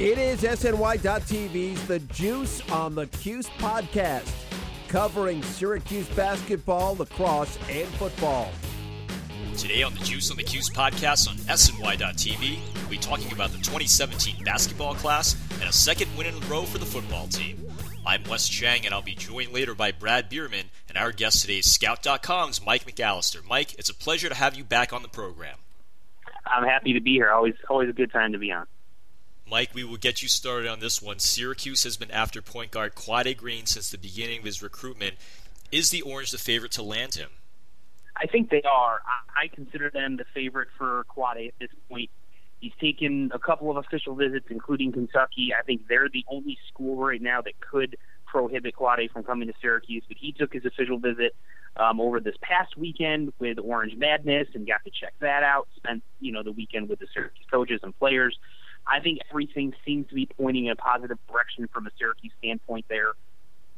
It is SNY.TV's The Juice on the Cuse podcast, covering Syracuse basketball, lacrosse, and football. Today on the Juice on the Cuse podcast on SNY.TV, we'll be talking about the 2017 basketball class and a second win in a row for the football team. I'm Wes Cheng, and I'll be joined later by Brad Bierman and our guest today is Scout.com's Mike McAllister. Mike, it's a pleasure to have you back on the program. I'm happy to be here. Always, always a good time to be on. Mike, we will get you started on this one. Syracuse has been after point guard Quade Green since the beginning of his recruitment. Is the Orange the favorite to land him? I think they are. I, consider them the favorite for Quade at this point. He's taken a couple of official visits, including Kentucky. I think they're the only school right now that could prohibit Quade from coming to Syracuse. But he took his official visit um, over this past weekend with Orange Madness and got to check that out. Spent you know the weekend with the Syracuse coaches and players. I think everything seems to be pointing in a positive direction from a Syracuse standpoint there.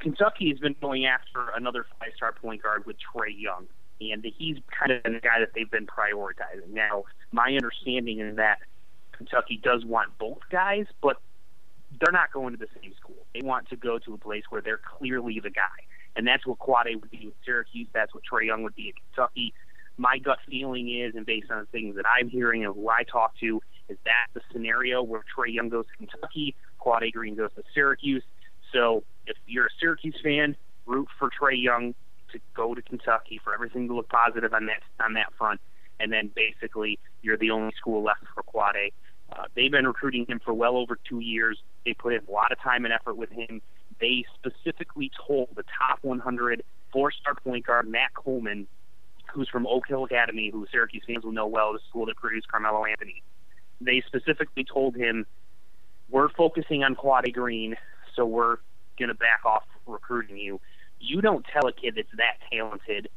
Kentucky has been going after another five star point guard with Trae Young, and he's kind of the guy that they've been prioritizing. Now, my understanding is that Kentucky does want both guys, but they're not going to the same school. They want to go to a place where they're clearly the guy. And that's what Quade would be with Syracuse. That's what Trae Young would be at Kentucky. My gut feeling is, and based on things that I'm hearing and who I talk to, is that the scenario where Trae Young goes to Kentucky, Quade Green goes to Syracuse? So if you're a Syracuse fan, root for Trae Young to go to Kentucky for everything to look positive on that on that front, and then basically you're the only school left for Quade. Uh, they've been recruiting him for well over two years. They put in a lot of time and effort with him. They specifically told the top 100 four-star point guard Matt Coleman, who's from Oak Hill Academy, who Syracuse fans will know well, the school that produced Carmelo Anthony they specifically told him, "We're focusing on Quade Green, so we're to back off recruiting you." You don't tell a kid that's that talented,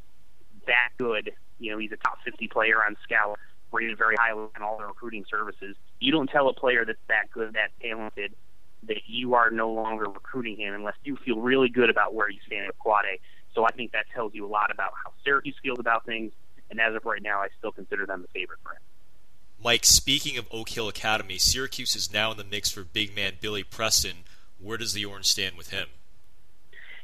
that good. You know, he's a top 50 player on Scout, rated very highly on all the recruiting services. You don't tell a player that's that good, that talented, that you are no longer recruiting him unless you feel really good about where you stand with Quade. So I think that tells you a lot about how Syracuse feels about things. And as of right now, I still consider them the favorite for him. Mike, speaking of Oak Hill Academy, Syracuse is now in the mix for big man Billy Preston. Where does the Orange stand with him?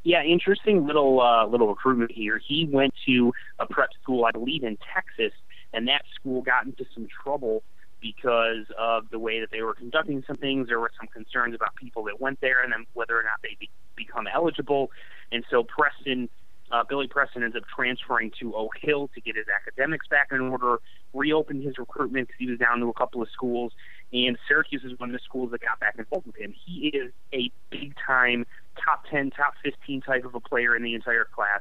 Yeah, interesting little uh, little recruitment here. He went to a prep school, I believe, in Texas, and that school got into some trouble because of the way that they were conducting some things. There were some concerns about people that went there and then whether or not they be, become eligible. And so Preston uh, Billy Preston ends up transferring to Oak Hill to get his academics back in order, reopened his recruitment because he was down to a couple of schools, and Syracuse is one of the schools that got back involved with him. He is a big time top 10, top 15 type of a player in the entire class.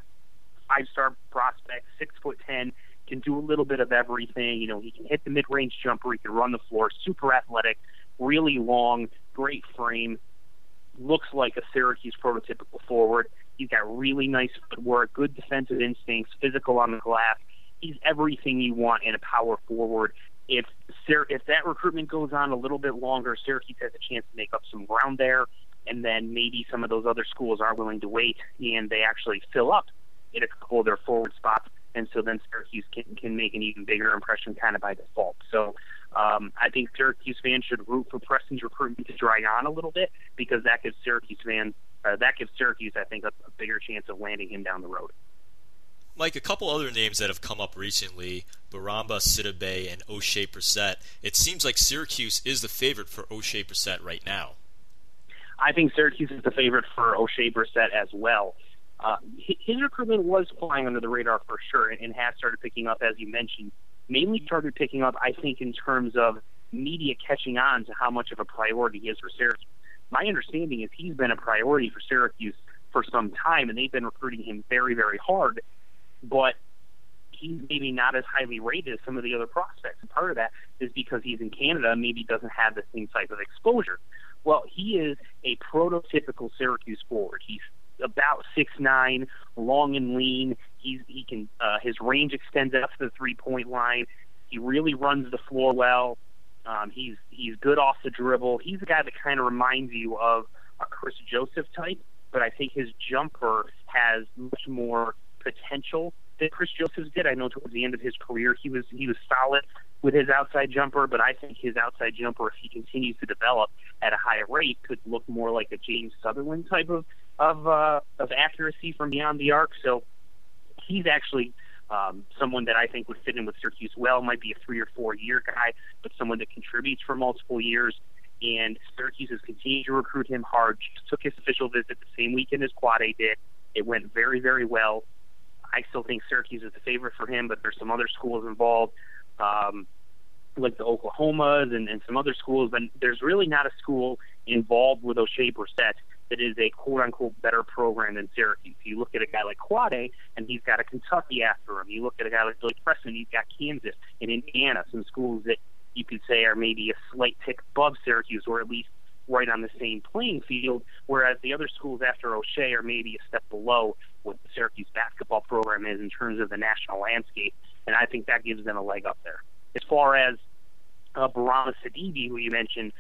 Five star prospect, six foot 10, can do a little bit of everything. You know, he can hit the mid range jumper, he can run the floor, super athletic, really long, great frame, looks like a Syracuse prototypical forward. He's got really nice footwork, good defensive instincts, physical on the glass. He's everything you want in a power forward. If if that recruitment goes on a little bit longer, Syracuse has a chance to make up some ground there, and then maybe some of those other schools are willing to wait and they actually fill up in a couple of their forward spots, and so then Syracuse can can make an even bigger impression kind of by default. So um, I think Syracuse fans should root for Preston's recruitment to dry on a little bit because that gives Syracuse fans uh, that gives Syracuse, I think, a, a bigger chance of landing him down the road. Mike, a couple other names that have come up recently Bouramba Sidibe and Oshae Brissett. It seems like Syracuse is the favorite for Oshae Brissett right now. I think Syracuse is the favorite for Oshae Brissett as well. Uh, his recruitment was flying under the radar for sure and has started picking up, as you mentioned. Mainly started picking up, I think, in terms of media catching on to how much of a priority he is for Syracuse. My understanding is he's been a priority for Syracuse for some time, and they've been recruiting him very, very hard. But he's maybe not as highly rated as some of the other prospects. And part of that is because he's in Canada, maybe doesn't have the same type of exposure. Well, he is a prototypical Syracuse forward. He's about six nine, long and lean. He's he can uh, his range extends out to the three point line. He really runs the floor well. Um, he's he's good off the dribble. He's a guy that kind of reminds you of a Kris Joseph type, but I think his jumper has much more potential that Kris Joseph's did. I know towards the end of his career he was he was solid with his outside jumper, but I think his outside jumper, if he continues to develop at a higher rate, could look more like a James Southerland type of of uh, of accuracy from beyond the arc. So he's actually um, someone that I think would fit in with Syracuse well. Might be a three or four year guy, but someone that contributes for multiple years. And Syracuse has continued to recruit him hard. Just took his official visit the same weekend as Quade did. It went very, very well. I still think Syracuse is the favorite for him, but there's some other schools involved, um, like the Oklahomas and, and some other schools. But there's really not a school involved with Oshae Brissett that is a quote unquote better program than Syracuse. You look at a guy like Quade, and he's got a Kentucky after him. You look at a guy like Billy Preston, he's got Kansas and Indiana, some schools that you could say are maybe a slight tick above Syracuse, or at least right on the same playing field, whereas the other schools after Oshae are maybe a step below what the Syracuse basketball program is in terms of the national landscape, and I think that gives them a leg up there. As far as uh, Bouramba Sidibe, who you mentioned,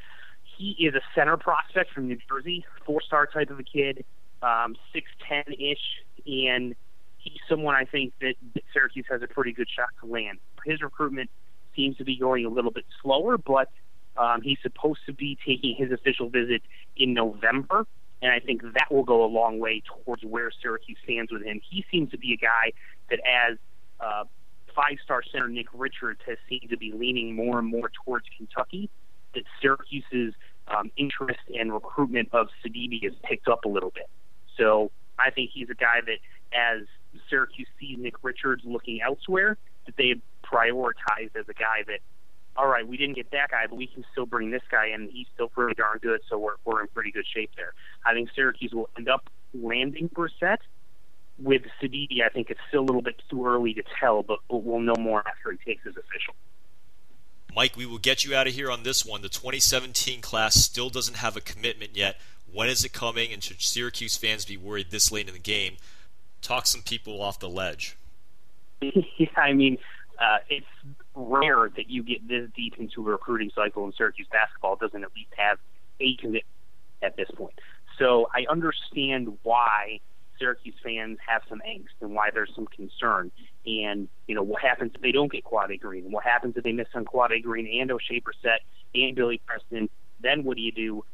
he is a center prospect from New Jersey, four-star type of a kid, um, 6'10 ish, and he's someone I think that, that Syracuse has a pretty good shot to land. His recruitment seems to be going a little bit slower, but um, he's supposed to be taking his official visit in November, and I think that will go a long way towards where Syracuse stands with him. He seems to be a guy that, as uh, five-star center Nick Richards has seemed to be leaning more and more towards Kentucky, that Syracuse's um, interest and recruitment of Sidibe has picked up a little bit. So I think he's a guy that, as Syracuse sees Nick Richards looking elsewhere, that they prioritized as a guy that all right, we didn't get that guy, but we can still bring this guy in. He's still pretty darn good, so we're we're in pretty good shape there. I think Syracuse will end up landing Brissett. With Sidibe, I think it's still a little bit too early to tell, but, but we'll know more after he takes his official. Mike, we will get you out of here on this one. The 2017 class still doesn't have a commitment yet. When is it coming, and should Syracuse fans be worried this late in the game? Talk some people off the ledge. yeah, I mean, uh, it's rare that you get this deep into a recruiting cycle in Syracuse basketball doesn't at least have a commit at this point. So I understand why Syracuse fans have some angst and why there's some concern. And, you know, what happens if they don't get Quade Green? What happens if they miss on Quade Green and Oshae Brissett and Billy Preston? Then what do you do?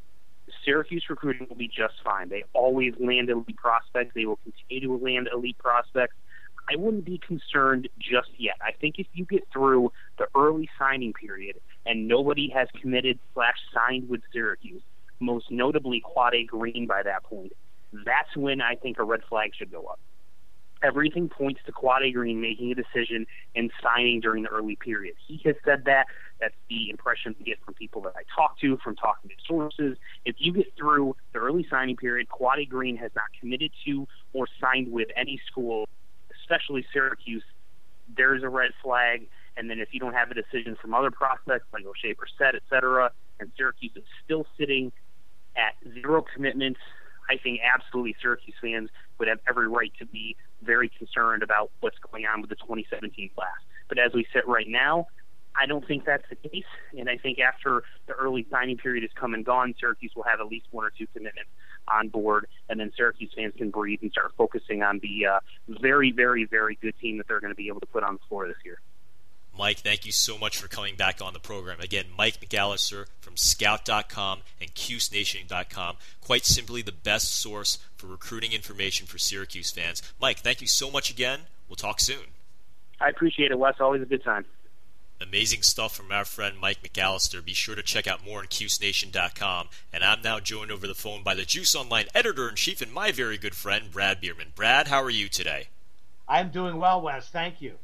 Syracuse recruiting will be just fine. They always land elite prospects. They will continue to land elite prospects. I wouldn't be concerned just yet. I think if you get through the early signing period and nobody has committed slash signed with Syracuse, most notably Quade Green by that point, that's when I think a red flag should go up. Everything points to Quade Green making a decision and signing during the early period. He has said that. That's the impression we get from people that I talk to, from talking to sources. If you get through the early signing period, Quade Green has not committed to or signed with any school especially Syracuse, there's a red flag. And then if you don't have a decision from other prospects like Oshae Brissett, et cetera, and Syracuse is still sitting at zero commitments, I think absolutely Syracuse fans would have every right to be very concerned about what's going on with the 2017 class. But as we sit right now, I don't think that's the case. And I think after the early signing period has come and gone, Syracuse will have at least one or two commitments on board, and then Syracuse fans can breathe and start focusing on the uh, very, very, very good team that they're going to be able to put on the floor this year. Mike, thank you so much for coming back on the program. Again, Mike McAllister from Scout.com and CuseNation.com. Quite simply the best source for recruiting information for Syracuse fans. Mike, thank you so much again. We'll talk soon. I appreciate it, Wes. Always a good time. Amazing stuff from our friend Mike McAllister. Be sure to check out more on CuseNation.com. And I'm now joined over the phone by the Juice Online editor in chief and my very good friend, Brad Bierman. Brad, how are you today? I'm doing well, Wes. Thank you.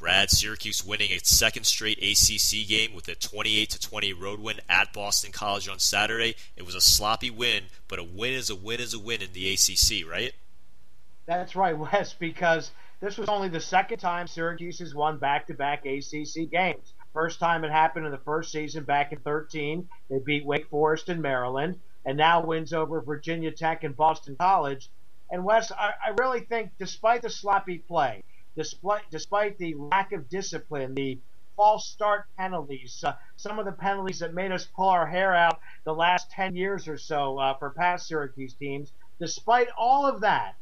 Brad, Syracuse winning its second straight ACC game with a 28 20 road win at Boston College on Saturday. It was a sloppy win, but a win is a win is a win in the ACC, right? That's right, Wes, because this was only the second time Syracuse has won back to back ACC games. First time it happened in the first season back in 13. They beat Wake Forest in Maryland, and now wins over Virginia Tech and Boston College. And Wes, I, I really think, despite the sloppy play, despite, despite the lack of discipline, the false start penalties, uh, some of the penalties that made us pull our hair out the last 10 years or so uh, for past Syracuse teams, despite all of that,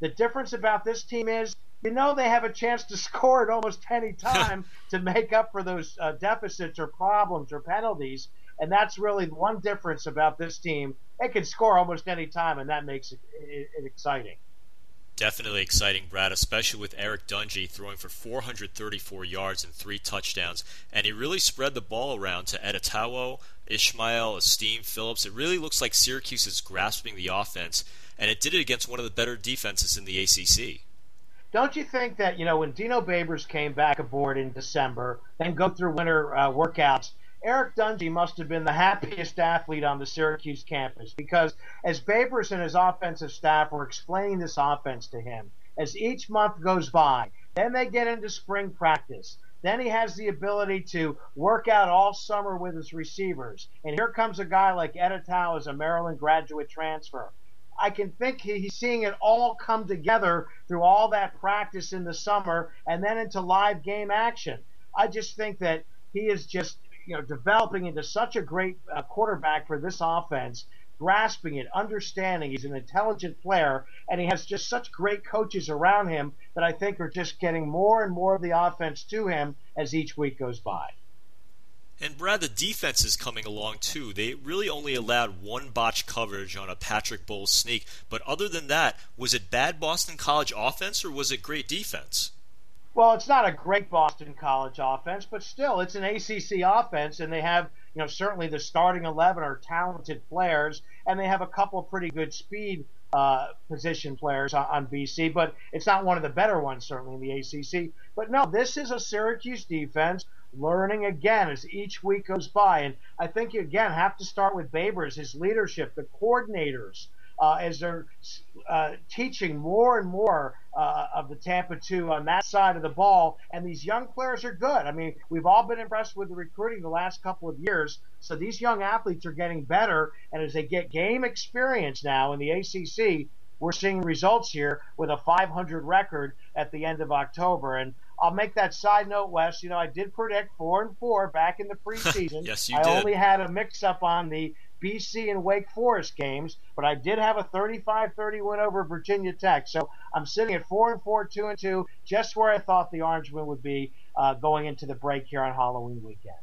the difference about this team is you know they have a chance to score at almost any time to make up for those uh, deficits or problems or penalties. And that's really one difference about this team. They can score almost any time, and that makes it, it, it exciting. Definitely exciting, Brad, especially with Eric Dungey throwing for 434 yards and three touchdowns. And he really spread the ball around to Etta-Tawo, Ishmael, Estime, Philips. It really looks like Syracuse is grasping the offense, and it did it against one of the better defenses in the ACC. Don't you think that, you know, when Dino Babers came back aboard in December and go through winter uh, workouts, Eric Dungey must have been the happiest athlete on the Syracuse campus because as Babers and his offensive staff were explaining this offense to him, as each month goes by, then they get into spring practice. Then he has the ability to work out all summer with his receivers. And here comes a guy like Etta-Tawo as a Maryland graduate transfer. I can think he's seeing it all come together through all that practice in the summer and then into live game action. I just think that he is just you know developing into such a great uh, quarterback for this offense grasping it, understanding. He's an intelligent player, and he has just such great coaches around him that I think are just getting more and more of the offense to him as each week goes by. And Brad, the defense is coming along too. They really only allowed one botch coverage on a Patrick Towles sneak, but other than that, was it bad Boston College offense or was it great defense? Well, it's not a great Boston College offense, but still, it's an ACC offense, and they have, you know, certainly the starting eleven are talented players, and they have a couple of pretty good speed uh, position players on, on BC, but it's not one of the better ones certainly in the ACC. But no, this is a Syracuse defense learning again as each week goes by. And I think you again have to start with Babers, his leadership, the coordinators, uh, as they're uh, teaching more and more uh, of the Tampa 2 on that side of the ball. And these young players are good. I mean, we've all been impressed with the recruiting the last couple of years. So these young athletes are getting better. And as they get game experience now in the ACC, we're seeing results here with a 500 record at the end of October. And I'll make that side note, Wes. You know, I did predict four and four back in the preseason. yes, you I did. only had a mix-up on the BC and Wake Forest games, but I did have a 35-30 win over Virginia Tech. So I'm sitting at four and four, two and two, just where I thought the Orange Orangemen would be uh, going into the break here on Halloween weekend.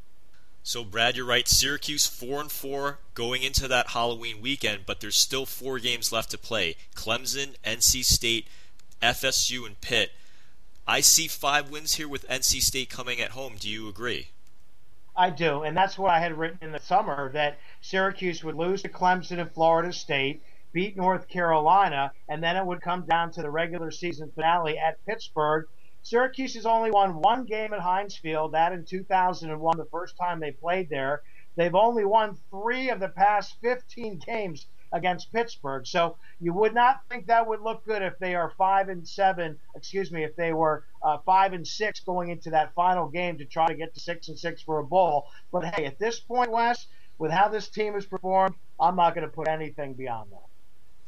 So Brad, you're right. Syracuse four and four going into that Halloween weekend, but there's still four games left to play: Clemson, NC State, FSU, and Pitt. I see five wins here with NC State coming at home. Do you agree? I do, and that's what I had written in the summer that Syracuse would lose to Clemson and Florida State, beat North Carolina, and then it would come down to the regular season finale at Pittsburgh. Syracuse has only won one game at Heinz Field, that in 2001, the first time they played there. They've only won three of the past 15 games against Pittsburgh. So you would not think that would look good if they are five and seven. Excuse me, if they were uh, five and six going into that final game to try to get to six and six for a bowl. But hey, at this point, Wes, with how this team has performed, I'm not going to put anything beyond that.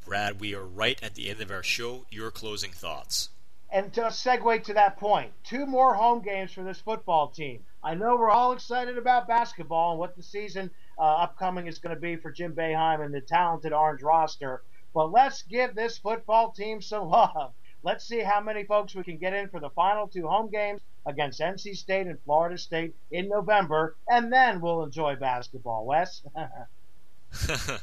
Brad, we are right at the end of our show. Your closing thoughts. And to segue to that point, two more home games for this football team. I know we're all excited about basketball and what the season uh, upcoming is going to be for Jim Boeheim and the talented Orange roster. But let's give this football team some love. Let's see how many folks we can get in for the final two home games against NC State and Florida State in November, and then we'll enjoy basketball, Wes.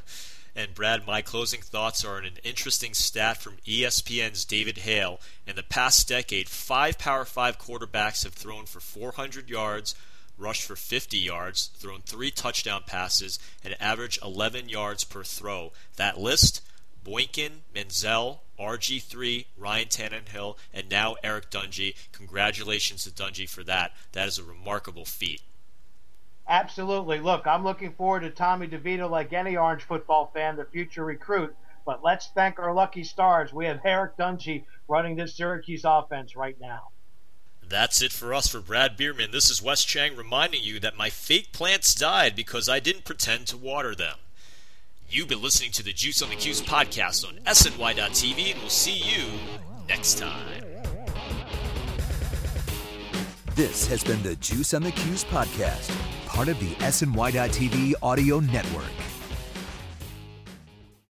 And Brad, my closing thoughts are an interesting stat from ESPN's David Hale. In the past decade, five Power 5 quarterbacks have thrown for 400 yards, rushed for 50 yards, thrown three touchdown passes, and averaged 11 yards per throw. That list Boykin, Manziel, RG3, Ryan Tannehill, and now Eric Dungey. Congratulations to Dungey for that. That is a remarkable feat. Absolutely. Look, I'm looking forward to Tommy DeVito like any Orange football fan, the future recruit. But let's thank our lucky stars. We have Eric Dungey running this Syracuse offense right now. That's it for us for Brad Bierman. This is Wes Cheng reminding you that my fake plants died because I didn't pretend to water them. You've been listening to the Juice on the Cuse podcast on SNY.TV, and we'll see you next time. This has been the Juice on the Cuse podcast, part of the SNY.TV audio network.